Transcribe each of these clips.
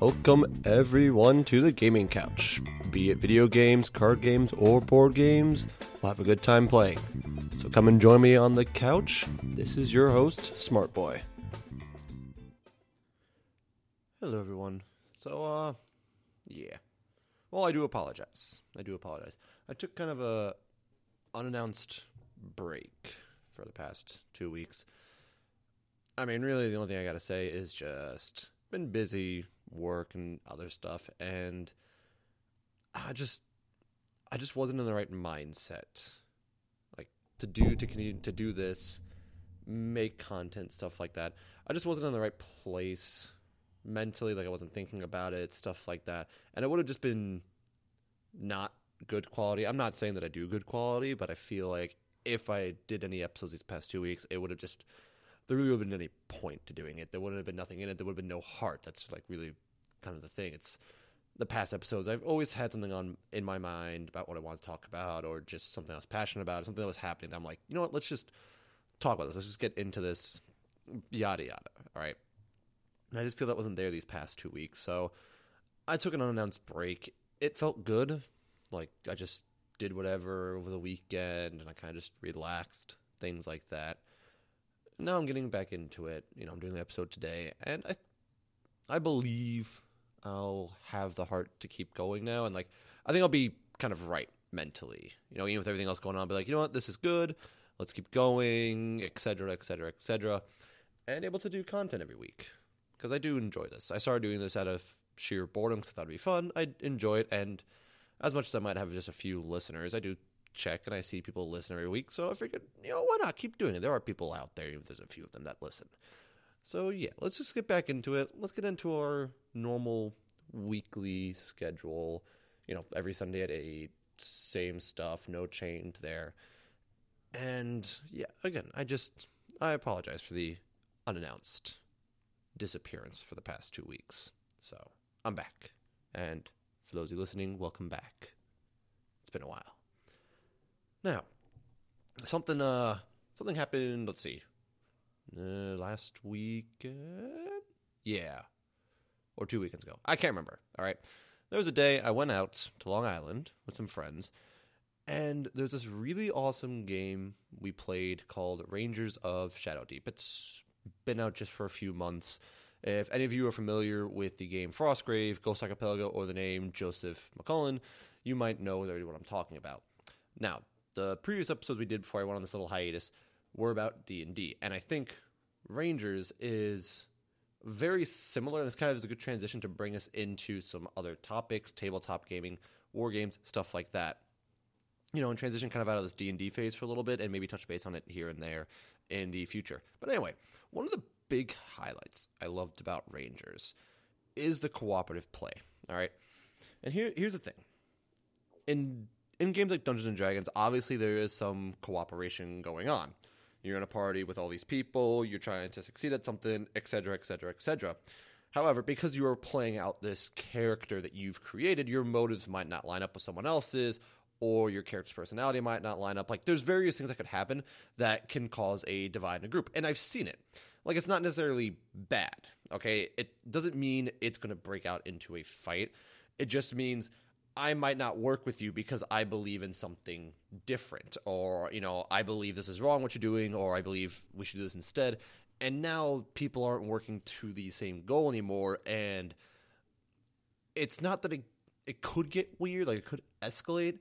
Welcome everyone to the gaming couch. Be it video games, card games, or board games, we'll have a good time playing. So come and join me on the couch. This is your host, Smart Boy. Hello everyone. So uh yeah. Well, I do apologize. I do apologize. I took kind of a unannounced break for the past 2 weeks. I mean, really the only thing I got to say is just been busy work and other stuff and I just I just wasn't in the right mindset like to do to continue to do this make content stuff like that. I just wasn't in the right place mentally like I wasn't thinking about it stuff like that. And it would have just been not good quality. I'm not saying that I do good quality but I feel like if I did any episodes these past 2 weeks it would have just there really would have been any point to doing it. There wouldn't have been nothing in it. There would have been no heart. That's like really kind of the thing. It's the past episodes. I've always had something on in my mind about what I want to talk about, or just something I was passionate about, or something that was happening. That I'm like, you know what? Let's just talk about this. Let's just get into this. Yada yada. All right. And I just feel that wasn't there these past two weeks, so I took an unannounced break. It felt good. Like I just did whatever over the weekend, and I kind of just relaxed, things like that now I'm getting back into it. You know, I'm doing the episode today, and I, I believe I'll have the heart to keep going now, and like I think I'll be kind of right mentally. You know, even with everything else going on, I'll be like, you know what, this is good. Let's keep going, etc., etc., etc., and able to do content every week because I do enjoy this. I started doing this out of sheer boredom because I thought it'd be fun. I enjoy it, and as much as I might have just a few listeners, I do check and I see people listen every week. So I figured, you know, why not keep doing it? There are people out there, there's a few of them that listen. So yeah, let's just get back into it. Let's get into our normal weekly schedule. You know, every Sunday at 8, same stuff, no change there. And yeah, again, I just, I apologize for the unannounced disappearance for the past two weeks. So I'm back. And for those of you listening, welcome back. It's been a while. Now, something uh something happened. Let's see, uh, last weekend, yeah, or two weekends ago. I can't remember. All right, there was a day I went out to Long Island with some friends, and there's this really awesome game we played called Rangers of Shadow Deep. It's been out just for a few months. If any of you are familiar with the game Frostgrave, Ghost Archipelago, or the name Joseph McCullough, you might know already what I'm talking about. Now, the previous episodes we did before I went on this little hiatus were about D and D, and I think Rangers is very similar, and this kind of is a good transition to bring us into some other topics, tabletop gaming, war games, stuff like that. You know, and transition kind of out of this D and D phase for a little bit, and maybe touch base on it here and there in the future. But anyway, one of the big highlights I loved about Rangers is the cooperative play. All right, and here here's the thing: in in games like Dungeons and Dragons, obviously there is some cooperation going on. You're in a party with all these people, you're trying to succeed at something, etc., etc., etc. However, because you are playing out this character that you've created, your motives might not line up with someone else's, or your character's personality might not line up. Like, there's various things that could happen that can cause a divide in a group. And I've seen it. Like, it's not necessarily bad, okay? It doesn't mean it's going to break out into a fight. It just means I might not work with you because I believe in something different, or you know, I believe this is wrong what you're doing, or I believe we should do this instead. And now people aren't working to the same goal anymore, and it's not that it it could get weird, like it could escalate,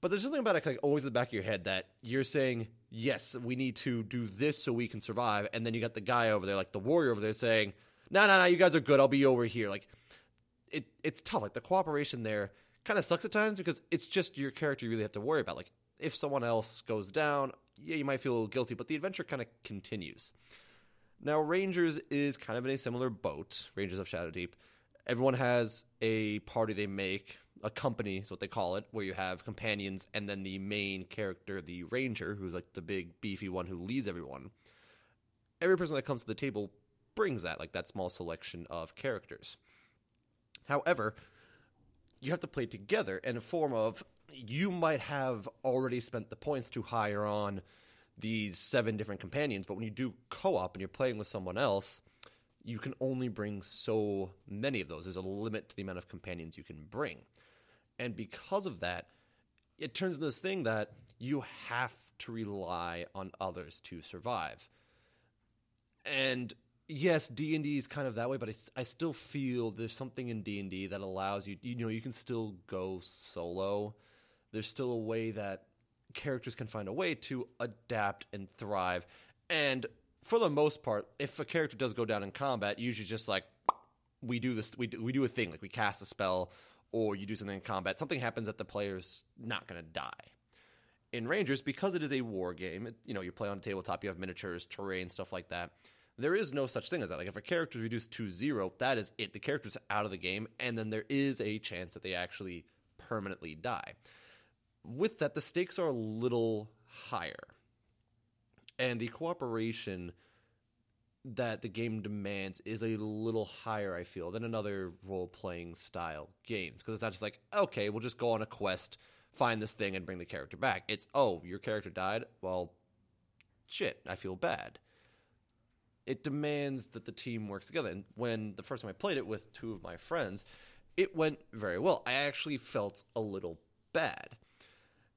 but there's something about it like always in the back of your head that you're saying, yes, we need to do this so we can survive, and then you got the guy over there, like the warrior over there, saying, no, no, no, you guys are good, I'll be over here. Like it, it's tough. Like the cooperation there kind of sucks at times because it's just your character you really have to worry about. Like if someone else goes down, yeah, you might feel guilty, but the adventure kind of continues. Now, Rangers is kind of in a similar boat, Rangers of Shadow Deep. Everyone has a party they make, a company is what they call it, where you have companions and then the main character, the Ranger, who's like the big beefy one who leads everyone. Every person that comes to the table brings that, like that small selection of characters. However, you have to play together in a form of you might have already spent the points to hire on these seven different companions, but when you do co op and you're playing with someone else, you can only bring so many of those. There's a limit to the amount of companions you can bring. And because of that, it turns into this thing that you have to rely on others to survive. And yes, D and D is kind of that way, but I, I still feel there's something in D and D that allows you. You know, you can still go solo. There's still a way that characters can find a way to adapt and thrive. And for the most part, if a character does go down in combat, usually just like we do this, we do, we do a thing like we cast a spell or you do something in combat. Something happens that the player's not going to die. In Rangers, because it is a war game, it, you know you play on a tabletop, you have miniatures, terrain, stuff like that. There is no such thing as that. Like if a character is reduced to zero, that is it. The character's out of the game, and then there is a chance that they actually permanently die. With that, the stakes are a little higher and the cooperation that the game demands is a little higher, I feel, than another role playing style games. Because it's not just like, okay, we'll just go on a quest, find this thing, and bring the character back. It's, oh, your character died? Well, shit, I feel bad. It demands that the team works together. And when the first time I played it with two of my friends, it went very well. I actually felt a little bad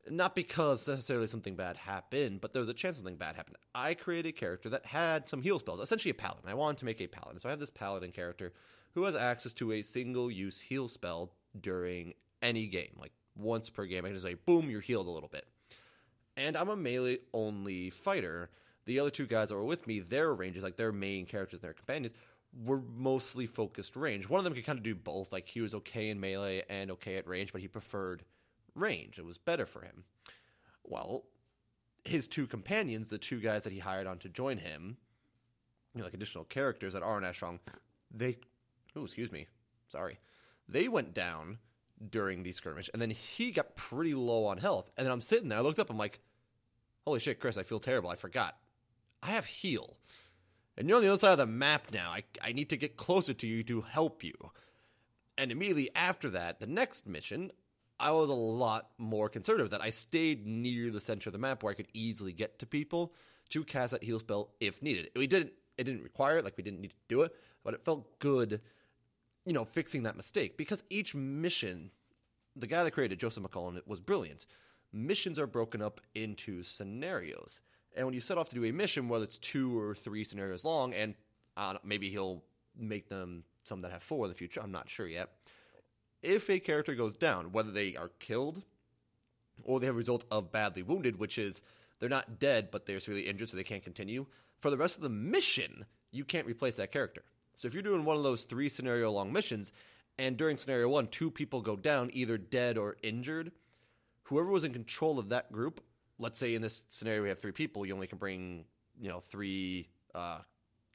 not because necessarily something bad happened, but there was a chance something bad happened. I created a character that had some heal spells, essentially a paladin. I wanted to make a paladin. So I have this paladin character who has access to a single use heal spell during any game. Like once per game, I can just say, boom, you're healed a little bit. And I'm a melee only fighter. The other two guys that were with me, their rangers, like their main characters and their companions, were mostly focused range. One of them could kind of do both. Like he was okay in melee and okay at range, but he preferred range. It was better for him. Well, his two companions, the two guys that he hired on to join him, you know, like additional characters that aren't as strong, they, oh, excuse me, sorry, they went down during the skirmish, and then he got pretty low on health. And then I'm sitting there, I looked up, I'm like, holy shit, Chris, I feel terrible. I forgot. I have heal. And you're on the other side of the map now. I, I need to get closer to you to help you. And immediately after that, the next mission, I was a lot more conservative. That I stayed near the center of the map where I could easily get to people to cast that heal spell if needed. We didn't. It didn't require it. Like we didn't need to do it, but it felt good. You know, fixing that mistake because each mission, the guy that created Joseph McCullough, was brilliant. Missions are broken up into scenarios, and when you set off to do a mission, whether it's two or three scenarios long, and uh, maybe he'll make them some that have four in the future. I'm not sure yet if a character goes down, whether they are killed or they have a result of badly wounded, which is they're not dead, but they're severely injured, so they can't continue, for the rest of the mission, you can't replace that character. So if you're doing one of those three scenario long missions, and during scenario one, two people go down, either dead or injured, whoever was in control of that group, let's say in this scenario we have three people, you only can bring, you know, three uh,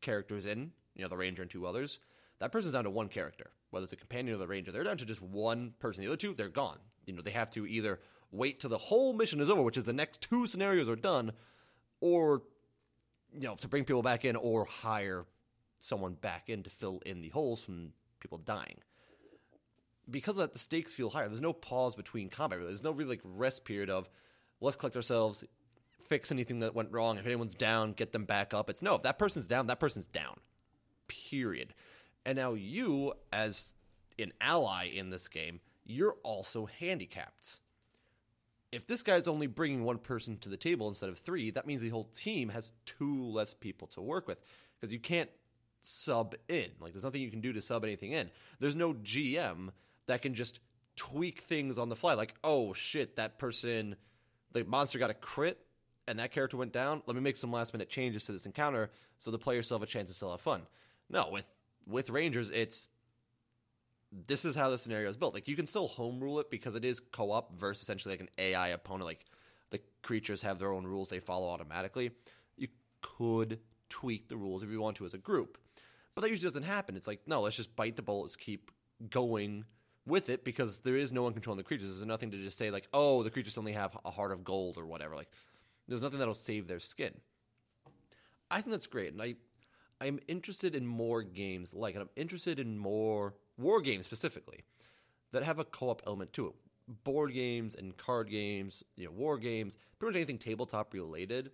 characters in, you know, the ranger and two others. That person's down to one character whether it's a companion or the ranger, they're down to just one person. The other two, they're gone. You know, they have to either wait till the whole mission is over, which is the next two scenarios are done, or you know, to bring people back in or hire someone back in to fill in the holes from people dying. Because of that, the stakes feel higher. There's no pause between combat. Really. There's no really like rest period of let's collect ourselves, fix anything that went wrong. If anyone's down, get them back up. It's no, if that person's down, that person's down. Period. And now you, as an ally in this game, you're also handicapped. If this guy's only bringing one person to the table instead of three, that means the whole team has two less people to work with because you can't sub in. Like, there's nothing you can do to sub anything in. There's no GM that can just tweak things on the fly. Like, oh shit, that person, the monster got a crit and that character went down. Let me make some last minute changes to this encounter so the players still have a chance to still have fun. No, with with Rangers, it's this is how the scenario is built. Like you can still home rule it because it is co-op versus essentially like an AI opponent. Like the creatures have their own rules they follow automatically. You could tweak the rules if you want to as a group, but that usually doesn't happen. It's like no, let's just bite the bullets, keep going with it because there is no one controlling the creatures. There's nothing to just say like, oh, the creatures only have a heart of gold or whatever. Like there's nothing that'll save their skin. I think that's great, and I I'm interested in more games like it. I'm interested in more war games specifically that have a co-op element to it. Board games and card games, you know, war games, pretty much anything tabletop related.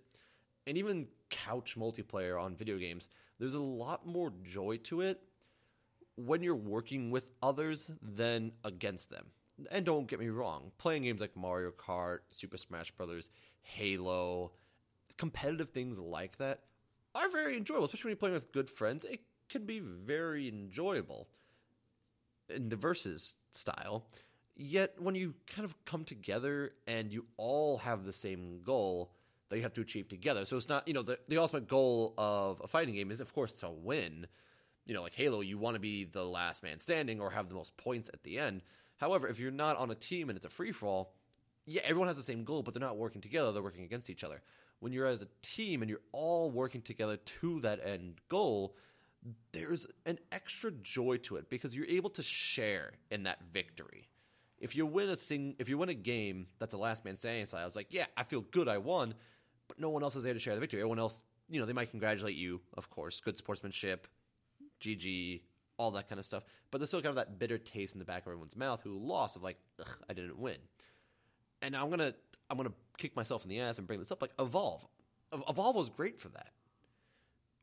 and even couch multiplayer on video games, there's a lot more joy to it when you're working with others than against them. And don't get me wrong, playing games like Mario Kart, Super Smash Bros., Halo, competitive things like that are very enjoyable, especially when you're playing with good friends. It can be very enjoyable in the versus style. Yet when you kind of come together and you all have the same goal that you have to achieve together. So it's not, you know, the, the ultimate goal of a fighting game is of course to win. You know, like Halo, you want to be the last man standing or have the most points at the end. However, if you're not on a team and it's a free for all, yeah, everyone has the same goal, but they're not working together, they're working against each other. When you're as a team and you're all working together to that end goal, there's an extra joy to it because you're able to share in that victory. If you win a sing, if you win a game that's a last man standing I was like, yeah, I feel good, I won, but no one else is there to share the victory. Everyone else, you know, they might congratulate you, of course, good sportsmanship, GG, all that kind of stuff. But there's still kind of that bitter taste in the back of everyone's mouth who lost of like, I didn't win. And I'm gonna I'm gonna kick myself in the ass and bring this up. Like Evolve, Evolve was great for that.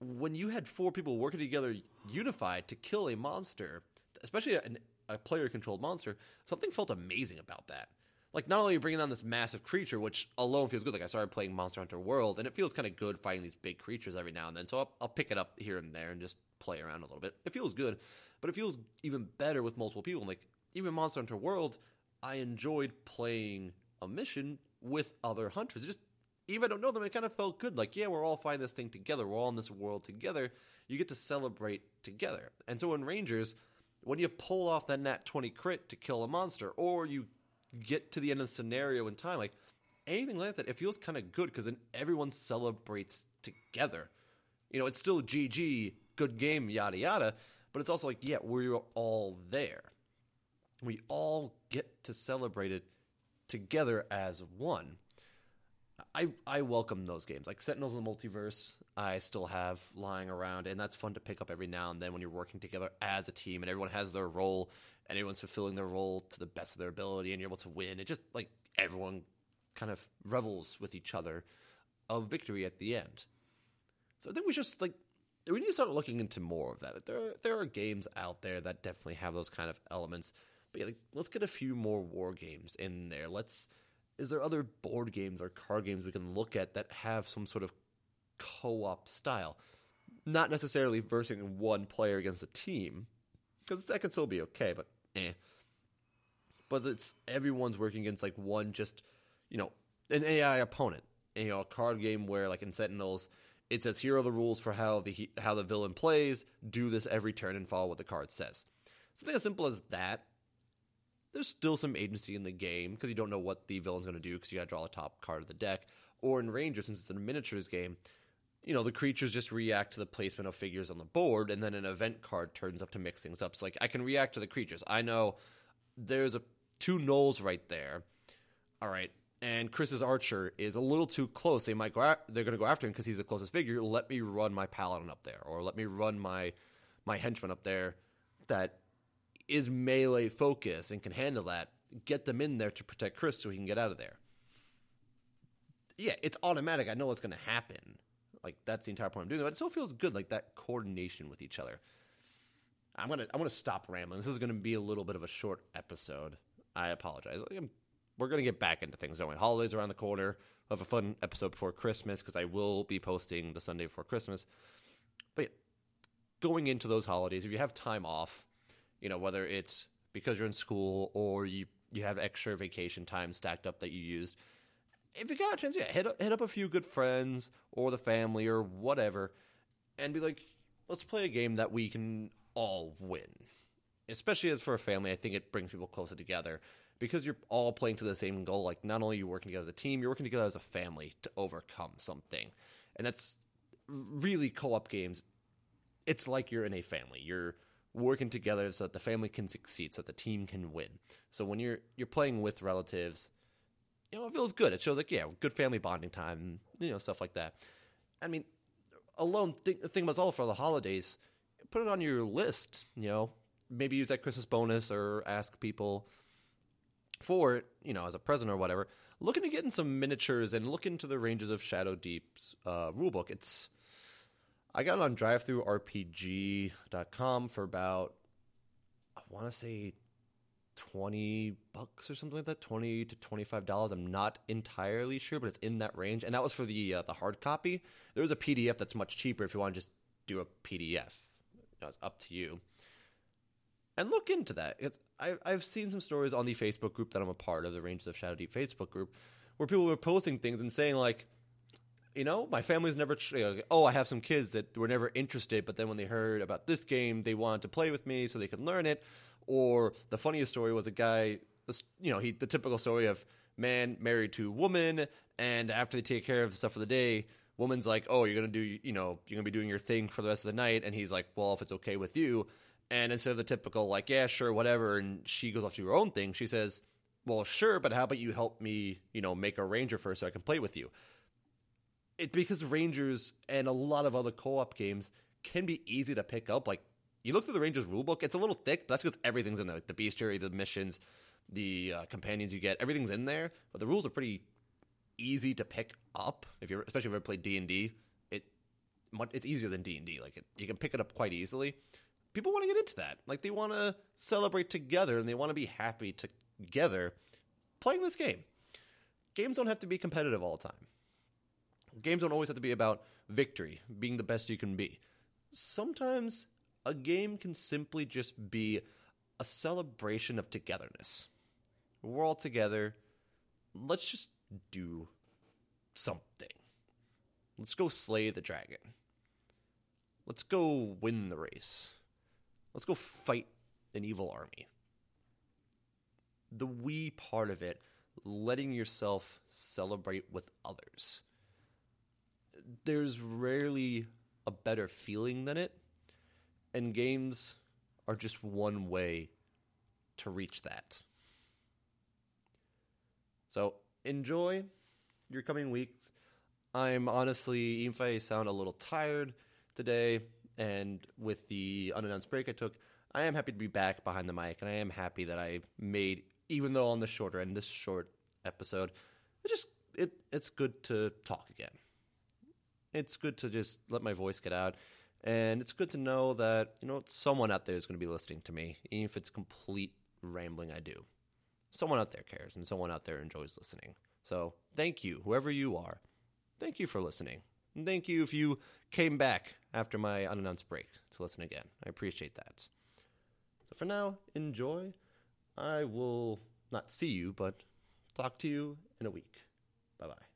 When you had four people working together, unified to kill a monster, especially a, a player-controlled monster, something felt amazing about that. Like not only bringing on this massive creature, which alone feels good. Like I started playing Monster Hunter World, and it feels kind of good fighting these big creatures every now and then. So I'll, I'll pick it up here and there and just play around a little bit. It feels good, but it feels even better with multiple people. Like even Monster Hunter World, I enjoyed playing a mission with other hunters. It just even I don't know them, it kind of felt good. Like, yeah, we're all fighting this thing together. We're all in this world together. You get to celebrate together. And so in Rangers, when you pull off that nat 20 crit to kill a monster, or you get to the end of the scenario in time, like anything like that, it feels kind of good because then everyone celebrates together. You know, it's still GG, good game, yada yada, but it's also like, yeah, we're all there. We all get to celebrate it together as one. I I welcome those games. Like Sentinels in the Multiverse, I still have lying around, and that's fun to pick up every now and then when you're working together as a team and everyone has their role and everyone's fulfilling their role to the best of their ability and you're able to win. It just like everyone kind of revels with each other of victory at the end. So I think we just like we need to start looking into more of that. There there are games out there that definitely have those kind of elements. But yeah, like, let's get a few more war games in there. Let's. Is there other board games or card games we can look at that have some sort of co-op style? Not necessarily versing one player against a team, because that can still be okay. But eh. But it's everyone's working against like one just, you know, an AI opponent. And, you know, a card game where like in Sentinels, it says here are the rules for how the how the villain plays. Do this every turn and follow what the card says. Something as simple as that there's still some agency in the game because you don't know what the villain's going to do because you got to draw the top card of the deck. Or in Ranger, since it's a miniatures game, you know the creatures just react to the placement of figures on the board, and then an event card turns up to mix things up. So like I can react to the creatures. I know there's a two gnolls right there. All right, and Chris's archer is a little too close. They might go. they're going to go after him because he's the closest figure. Let me run my paladin up there, or let me run my my henchman up there. That is melee focus and can handle that, get them in there to protect Chris so he can get out of there. Yeah, it's automatic. I know what's going to happen. Like that's the entire point I'm doing, but it still feels good, like that coordination with each other. I'm gonna I'm gonna stop rambling. This is gonna be a little bit of a short episode. I apologize. We're gonna get back into things, don't we? Holidays around the corner. We'll have a fun episode before Christmas because I will be posting the Sunday before Christmas. But yeah, going into those holidays, if you have time off, you know, whether it's because you're in school or you you have extra vacation time stacked up that you used. If you got a chance, yeah, hit up, hit up a few good friends or the family or whatever, and be like, let's play a game that we can all win. Especially as for a family, I think it brings people closer together because you're all playing to the same goal. Like not only are you working together as a team, you're working together as a family to overcome something, and that's really co-op games. It's like you're in a family. You're working together so that the family can succeed, so that the team can win. So when you're you're playing with relatives, you know, it feels good. It shows like yeah, good family bonding time, you know, stuff like that. I mean, alone think think about all for the holidays. Put it on your list. You know, maybe use that Christmas bonus or ask people for it. You know, as a present or whatever. looking to get in some miniatures and look into the Rangers of Shadow Deep's uh, rulebook. It's I got it on drivethrurpg.com for about I want to say 20 bucks or something like that 20 to 25 dollars. I'm not entirely sure but it's in that range. And that was for the uh, the hard copy. There was a pdf that's much cheaper if you want to just do a pdf it's up to you. And look into that. It's, I, i've seen some stories on the facebook group that i'm a part of the Rangers of Shadow Deep facebook group where people were posting things and saying like you know, my family's never. Tr- oh, I have some kids that were never interested, but then when they heard about this game, they wanted to play with me so they could learn it. Or the funniest story was a guy, you know, he the typical story of man married to woman, and after they take care of the stuff for the day, woman's like, "Oh, you're gonna do, you know, you're gonna be doing your thing for the rest of the night," and he's like, "Well, if it's okay with you." And instead of the typical like, "Yeah, sure, whatever," and she goes off to her own thing, she says, "Well, sure, but how about you help me, you know, make a ranger first so I can play with you." It because Rangers and a lot of other co-op games can be easy to pick up. Like you look through the Rangers rulebook, it's a little thick, but that's because everything's in there. The bestiary, the missions, the uh, companions you get, everything's in there. But the rules are pretty easy to pick up if you're, especially if you ever played D and D. It it's easier than D and D. Like it, you can pick it up quite easily. People want to get into that. Like they want to celebrate together and they want to be happy together playing this game. Games don't have to be competitive all the time. Games don't always have to be about victory, being the best you can be. Sometimes a game can simply just be a celebration of togetherness. We're all together. Let's just do something. Let's go slay the dragon. Let's go win the race. Let's go fight an evil army. The we part of it, letting yourself celebrate with others there's rarely a better feeling than it, and games are just one way to reach that. So enjoy your coming weeks. I'm honestly, even if I sound a little tired today, and with the unannounced break I took, I am happy to be back behind the mic, and I am happy that I made, even though on the shorter end, this short episode, it just it it's good to talk again it's good to just let my voice get out. And it's good to know that, you know, someone out there is going to be listening to me, even if it's complete rambling I do. Someone out there cares and someone out there enjoys listening. So thank you, whoever you are. Thank you for listening. And thank you if you came back after my unannounced break to listen again. I appreciate that. So for now, enjoy. I will not see you, but talk to you in a week. Bye bye.